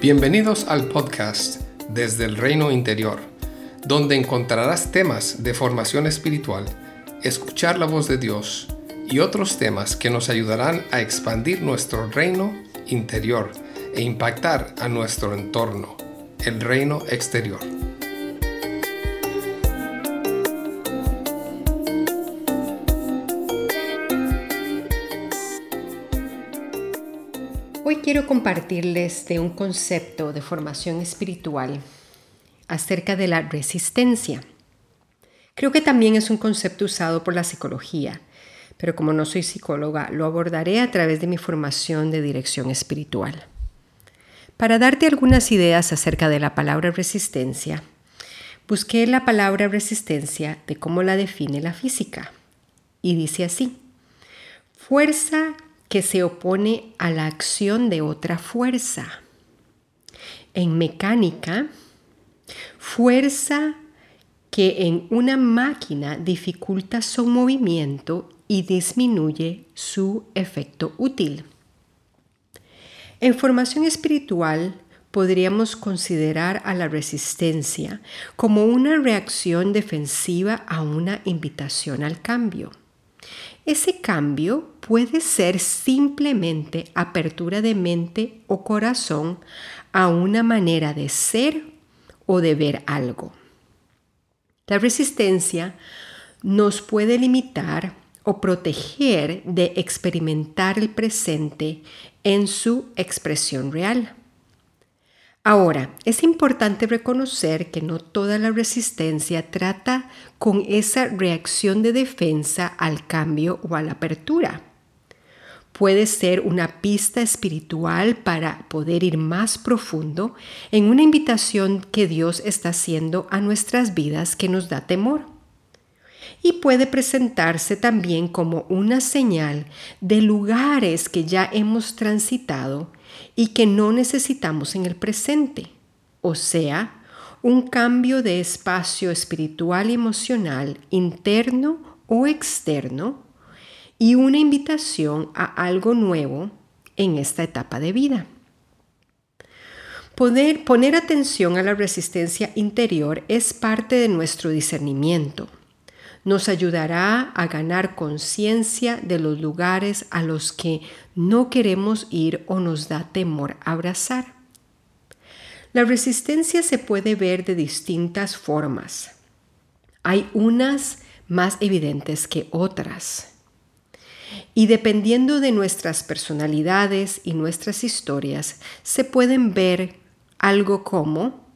Bienvenidos al podcast Desde el Reino Interior, donde encontrarás temas de formación espiritual, escuchar la voz de Dios y otros temas que nos ayudarán a expandir nuestro reino interior e impactar a nuestro entorno, el reino exterior. Quiero compartirles de un concepto de formación espiritual acerca de la resistencia. Creo que también es un concepto usado por la psicología, pero como no soy psicóloga, lo abordaré a través de mi formación de dirección espiritual. Para darte algunas ideas acerca de la palabra resistencia, busqué la palabra resistencia de cómo la define la física. Y dice así, fuerza que se opone a la acción de otra fuerza. En mecánica, fuerza que en una máquina dificulta su movimiento y disminuye su efecto útil. En formación espiritual podríamos considerar a la resistencia como una reacción defensiva a una invitación al cambio. Ese cambio puede ser simplemente apertura de mente o corazón a una manera de ser o de ver algo. La resistencia nos puede limitar o proteger de experimentar el presente en su expresión real. Ahora, es importante reconocer que no toda la resistencia trata con esa reacción de defensa al cambio o a la apertura. Puede ser una pista espiritual para poder ir más profundo en una invitación que Dios está haciendo a nuestras vidas que nos da temor. Y puede presentarse también como una señal de lugares que ya hemos transitado y que no necesitamos en el presente, o sea, un cambio de espacio espiritual y emocional interno o externo y una invitación a algo nuevo en esta etapa de vida. Poder poner atención a la resistencia interior es parte de nuestro discernimiento. Nos ayudará a ganar conciencia de los lugares a los que no queremos ir o nos da temor abrazar. La resistencia se puede ver de distintas formas. Hay unas más evidentes que otras. Y dependiendo de nuestras personalidades y nuestras historias, se pueden ver algo como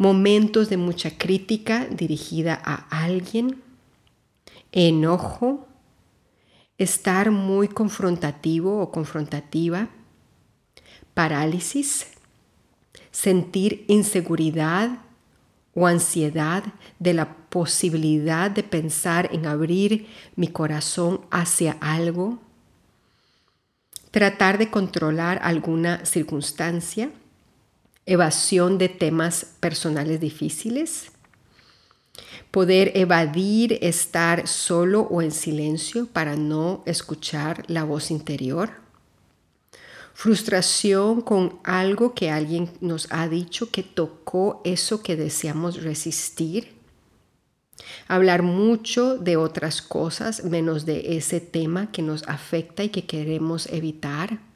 momentos de mucha crítica dirigida a alguien, enojo, estar muy confrontativo o confrontativa, parálisis, sentir inseguridad o ansiedad de la posibilidad de pensar en abrir mi corazón hacia algo, tratar de controlar alguna circunstancia, evasión de temas personales difíciles, poder evadir estar solo o en silencio para no escuchar la voz interior, frustración con algo que alguien nos ha dicho que tocó eso que deseamos resistir, hablar mucho de otras cosas menos de ese tema que nos afecta y que queremos evitar,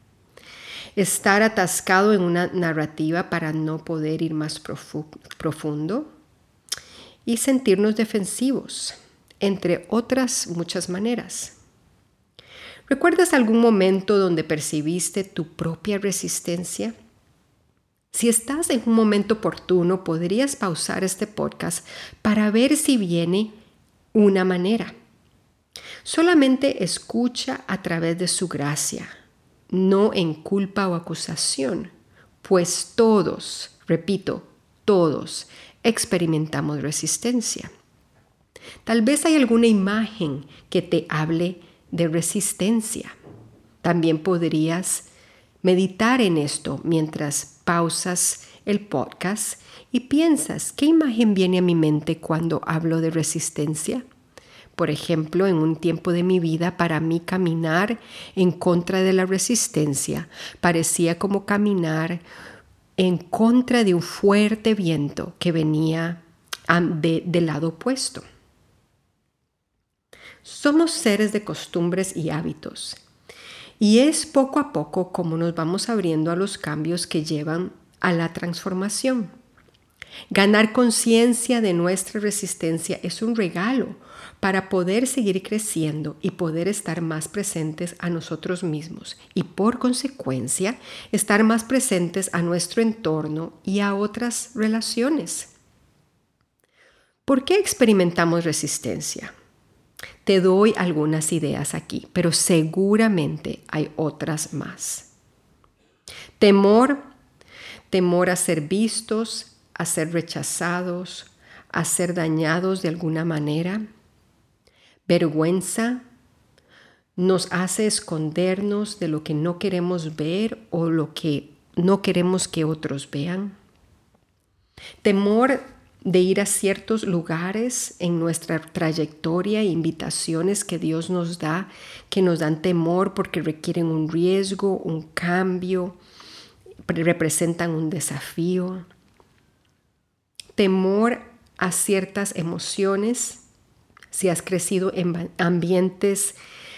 estar atascado en una narrativa para no poder ir más profundo, y sentirnos defensivos, entre otras muchas maneras. ¿Recuerdas algún momento donde percibiste tu propia resistencia? Si estás en un momento oportuno, podrías pausar este podcast para ver si viene una manera. Solamente escucha a través de su gracia, no en culpa o acusación, pues todos, repito, todos experimentamos resistencia. Tal vez hay alguna imagen que te hable de resistencia. También podrías meditar en esto mientras pausas el podcast y piensas, ¿qué imagen viene a mi mente cuando hablo de resistencia? Por ejemplo, en un tiempo de mi vida, para mí caminar en contra de la resistencia parecía como caminar en contra de un fuerte viento que venía del lado opuesto. Somos seres de costumbres y hábitos, y es poco a poco como nos vamos abriendo a los cambios que llevan a la transformación. Ganar conciencia de nuestra resistencia es un regalo para poder seguir creciendo y poder estar más presentes a nosotros mismos y por consecuencia estar más presentes a nuestro entorno y a otras relaciones. ¿Por qué experimentamos resistencia? Te doy algunas ideas aquí, pero seguramente hay otras más. Temor, temor a ser vistos, a ser rechazados, a ser dañados de alguna manera. Vergüenza nos hace escondernos de lo que no queremos ver o lo que no queremos que otros vean. Temor de ir a ciertos lugares en nuestra trayectoria invitaciones que Dios nos da, que nos dan temor porque requieren un riesgo, un cambio, representan un desafío temor a ciertas emociones, si has crecido en ambientes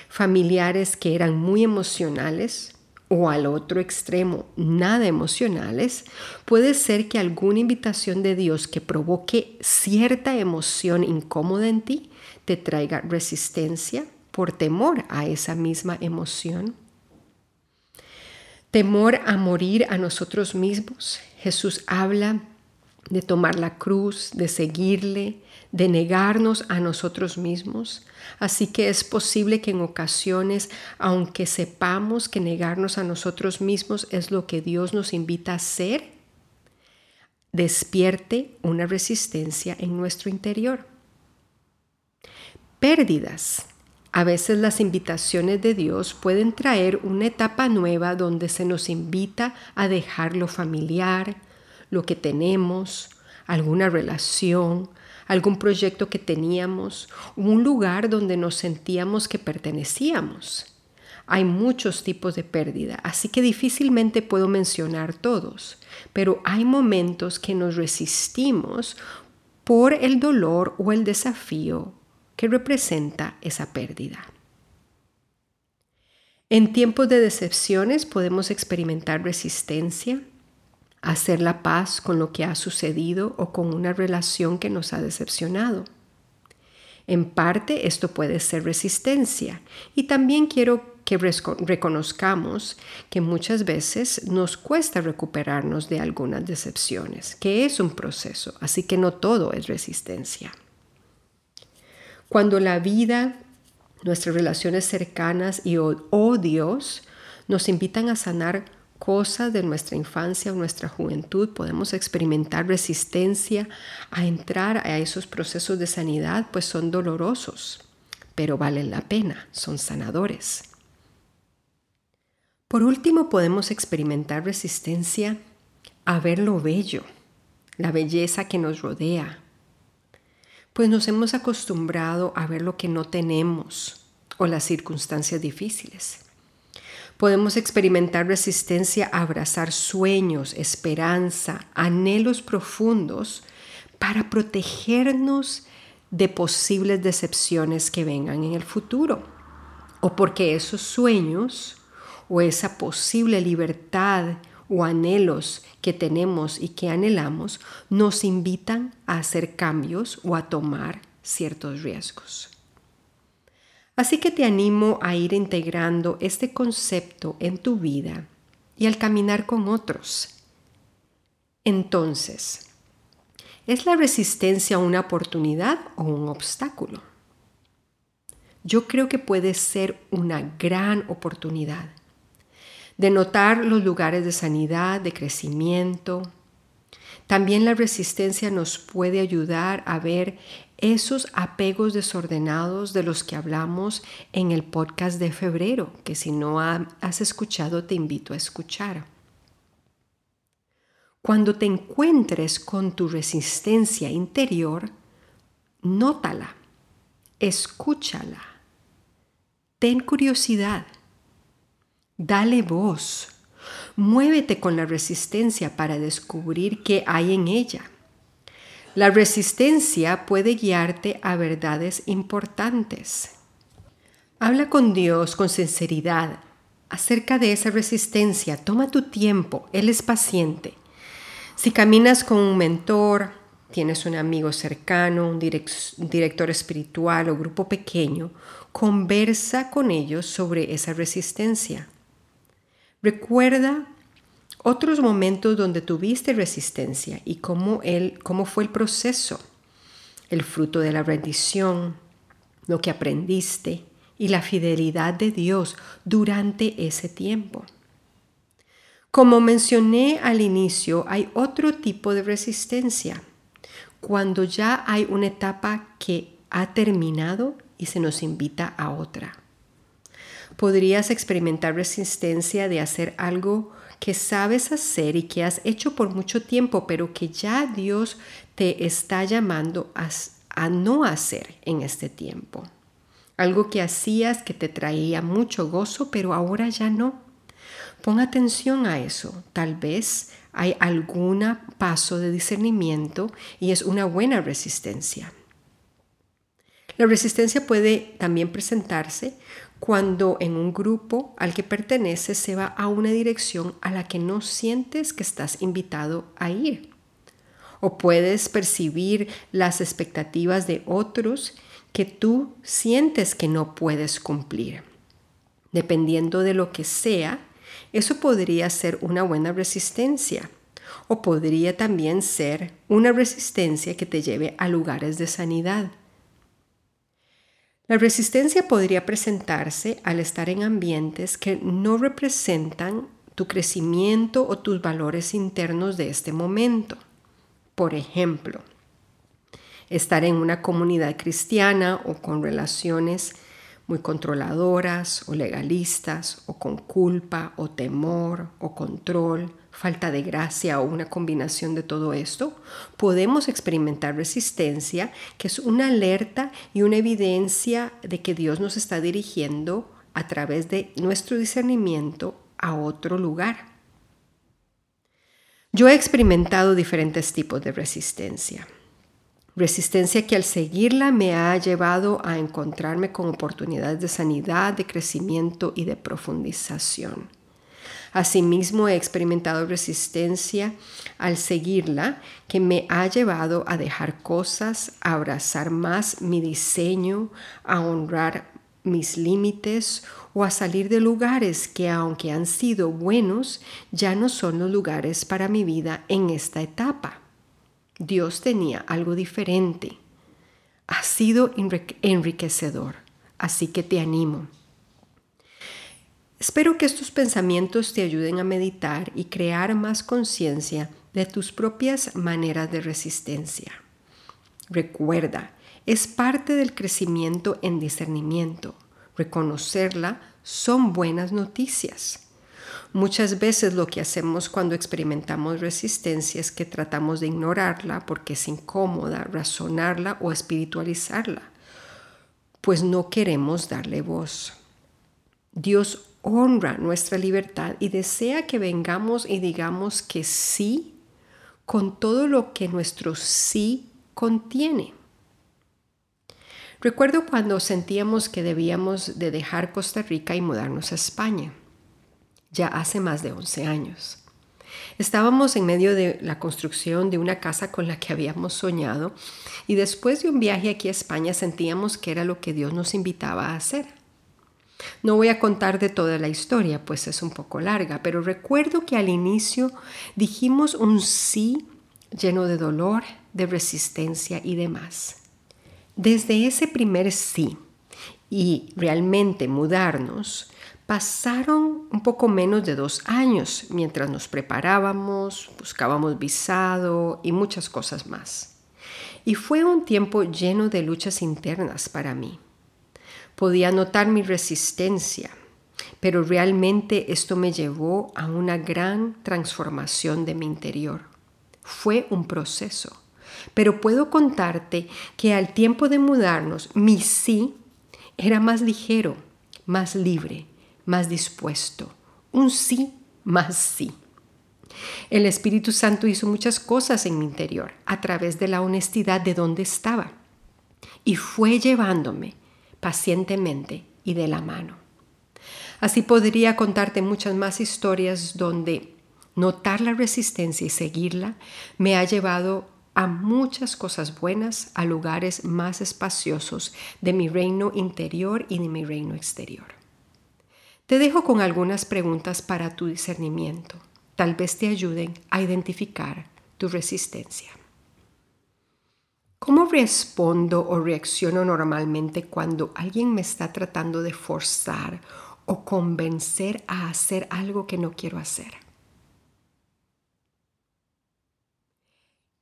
familiares que eran muy emocionales o al otro extremo nada emocionales, puede ser que alguna invitación de Dios que provoque cierta emoción incómoda en ti te traiga resistencia por temor a esa misma emoción. Temor a morir a nosotros mismos. Jesús habla de tomar la cruz, de seguirle, de negarnos a nosotros mismos. Así que es posible que en ocasiones, aunque sepamos que negarnos a nosotros mismos es lo que Dios nos invita a hacer, despierte una resistencia en nuestro interior. Pérdidas. A veces las invitaciones de Dios pueden traer una etapa nueva donde se nos invita a dejar lo familiar, lo que tenemos, alguna relación, algún proyecto que teníamos, un lugar donde nos sentíamos que pertenecíamos. Hay muchos tipos de pérdida, así que difícilmente puedo mencionar todos, pero hay momentos que nos resistimos por el dolor o el desafío que representa esa pérdida. En tiempos de decepciones podemos experimentar resistencia, hacer la paz con lo que ha sucedido o con una relación que nos ha decepcionado. En parte esto puede ser resistencia y también quiero que reconozcamos que muchas veces nos cuesta recuperarnos de algunas decepciones, que es un proceso, así que no todo es resistencia. Cuando la vida, nuestras relaciones cercanas y oh Dios nos invitan a sanar cosas de nuestra infancia o nuestra juventud, podemos experimentar resistencia a entrar a esos procesos de sanidad, pues son dolorosos, pero valen la pena, son sanadores. Por último, podemos experimentar resistencia a ver lo bello, la belleza que nos rodea, pues nos hemos acostumbrado a ver lo que no tenemos o las circunstancias difíciles. Podemos experimentar resistencia a abrazar sueños, esperanza, anhelos profundos para protegernos de posibles decepciones que vengan en el futuro. O porque esos sueños o esa posible libertad o anhelos que tenemos y que anhelamos nos invitan a hacer cambios o a tomar ciertos riesgos. Así que te animo a ir integrando este concepto en tu vida y al caminar con otros. Entonces, ¿es la resistencia una oportunidad o un obstáculo? Yo creo que puede ser una gran oportunidad de notar los lugares de sanidad, de crecimiento. También la resistencia nos puede ayudar a ver esos apegos desordenados de los que hablamos en el podcast de febrero, que si no has escuchado te invito a escuchar. Cuando te encuentres con tu resistencia interior, nótala, escúchala, ten curiosidad, dale voz, Muévete con la resistencia para descubrir qué hay en ella. La resistencia puede guiarte a verdades importantes. Habla con Dios con sinceridad acerca de esa resistencia. Toma tu tiempo, Él es paciente. Si caminas con un mentor, tienes un amigo cercano, un, director espiritual o grupo pequeño, conversa con ellos sobre esa resistencia. Recuerda otros momentos donde tuviste resistencia y cómo, él, cómo fue el proceso, el fruto de la rendición, lo que aprendiste y la fidelidad de Dios durante ese tiempo. Como mencioné al inicio, hay otro tipo de resistencia, cuando ya hay una etapa que ha terminado y se nos invita a otra. Podrías experimentar resistencia de hacer algo que sabes hacer y que has hecho por mucho tiempo, pero que ya Dios te está llamando a, no hacer en este tiempo. Algo que hacías que te traía mucho gozo, pero ahora ya no. Pon atención a eso. Tal vez hay algún paso de discernimiento y es una buena resistencia. La resistencia puede también presentarse cuando en un grupo al que perteneces se va a una dirección a la que no sientes que estás invitado a ir. O puedes percibir las expectativas de otros que tú sientes que no puedes cumplir. Dependiendo de lo que sea, eso podría ser una buena resistencia o podría también ser una resistencia que te lleve a lugares de sanidad. La resistencia podría presentarse al estar en ambientes que no representan tu crecimiento o tus valores internos de este momento. Por ejemplo, estar en una comunidad cristiana o con relaciones muy controladoras o legalistas o con culpa o temor o control falta de gracia o una combinación de todo esto, podemos experimentar resistencia, que es una alerta y una evidencia de que Dios nos está dirigiendo a través de nuestro discernimiento a otro lugar. Yo he experimentado diferentes tipos de resistencia. Resistencia que al seguirla me ha llevado a encontrarme con oportunidades de sanidad, de crecimiento y de profundización. Asimismo, he experimentado resistencia al seguirla que me ha llevado a dejar cosas, a abrazar más mi diseño, a honrar mis límites o a salir de lugares que aunque han sido buenos, ya no son los lugares para mi vida en esta etapa. Dios tenía algo diferente. Ha sido enriquecedor, así que te animo. Espero que estos pensamientos te ayuden a meditar y crear más conciencia de tus propias maneras de resistencia. Recuerda, es parte del crecimiento en discernimiento. Reconocerla son buenas noticias. Muchas veces lo que hacemos cuando experimentamos resistencia es que tratamos de ignorarla porque es incómoda, razonarla o espiritualizarla, pues no queremos darle voz. Dios honra nuestra libertad y desea que vengamos y digamos que sí con todo lo que nuestro sí contiene. Recuerdo cuando sentíamos que debíamos de dejar Costa Rica y mudarnos a España, ya hace más de 11 años. Estábamos en medio de la construcción de una casa con la que habíamos soñado y después de un viaje aquí a España sentíamos que era lo que Dios nos invitaba a hacer. No voy a contar de toda la historia, pues es un poco larga, pero recuerdo que al inicio dijimos un sí lleno de dolor, de resistencia y demás. Desde ese primer sí y realmente mudarnos, pasaron un poco menos de dos años mientras nos preparábamos, buscábamos visado y muchas cosas más. Y fue un tiempo lleno de luchas internas para mí. Podía notar mi resistencia, pero realmente esto me llevó a una gran transformación de mi interior. Fue un proceso, pero puedo contarte que al tiempo de mudarnos, mi sí era más ligero, más libre, más dispuesto, un sí más sí. El Espíritu Santo hizo muchas cosas en mi interior a través de la honestidad de donde estaba y fue llevándome pacientemente y de la mano. Así podría contarte muchas más historias donde notar la resistencia y seguirla me ha llevado a muchas cosas buenas, a lugares más espaciosos de mi reino interior y de mi reino exterior. Te dejo con algunas preguntas para tu discernimiento. Tal vez te ayuden a identificar tu resistencia. ¿Cómo respondo o reacciono normalmente cuando alguien me está tratando de forzar o convencer a hacer algo que no quiero hacer?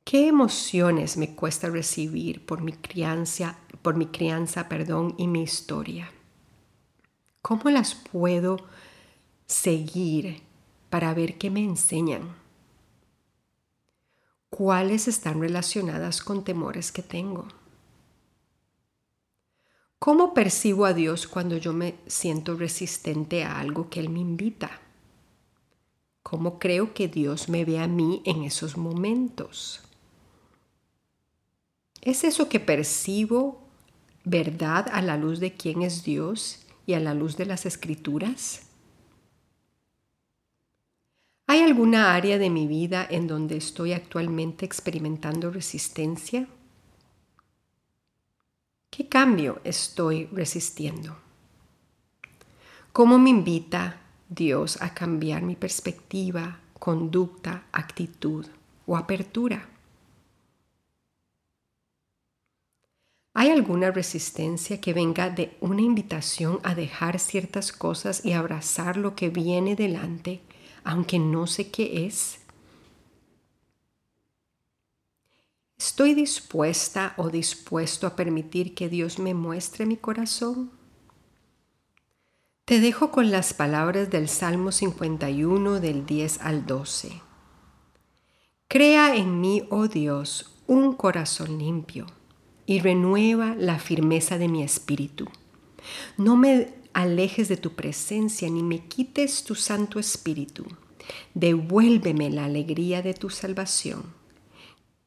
¿Qué emociones me cuesta recibir por mi crianza, por mi crianza, perdón, y mi historia? ¿Cómo las puedo seguir para ver qué me enseñan? ¿Cuáles están relacionadas con temores que tengo? ¿Cómo percibo a Dios cuando yo me siento resistente a algo que Él me invita? ¿Cómo creo que Dios me ve a mí en esos momentos? ¿Es eso que percibo verdad a la luz de quién es Dios y a la luz de las escrituras? ¿Hay alguna área de mi vida en donde estoy actualmente experimentando resistencia? ¿Qué cambio estoy resistiendo? ¿Cómo me invita Dios a cambiar mi perspectiva, conducta, actitud o apertura? ¿Hay alguna resistencia que venga de una invitación a dejar ciertas cosas y abrazar lo que viene delante aunque no sé qué es? ¿Estoy dispuesta o dispuesto a permitir que Dios me muestre mi corazón? Te dejo con las palabras del Salmo 51 del 10 al 12. Crea en mí, oh Dios, un corazón limpio y renueva la firmeza de mi espíritu. No me alejes de tu presencia ni me quites tu Santo Espíritu. Devuélveme la alegría de tu salvación,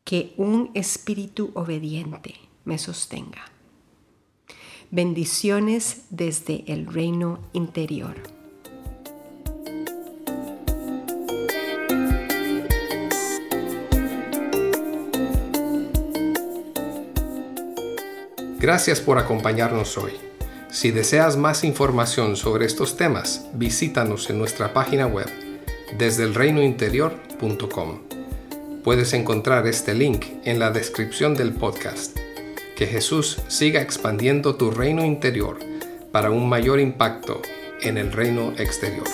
que un espíritu obediente me sostenga. Bendiciones desde el reino interior. Gracias por acompañarnos hoy. Si deseas más información sobre estos temas, visítanos en nuestra página web desde el reinointerior.com. Puedes encontrar este link en la descripción del podcast. Que Jesús siga expandiendo tu reino interior para un mayor impacto en el reino exterior.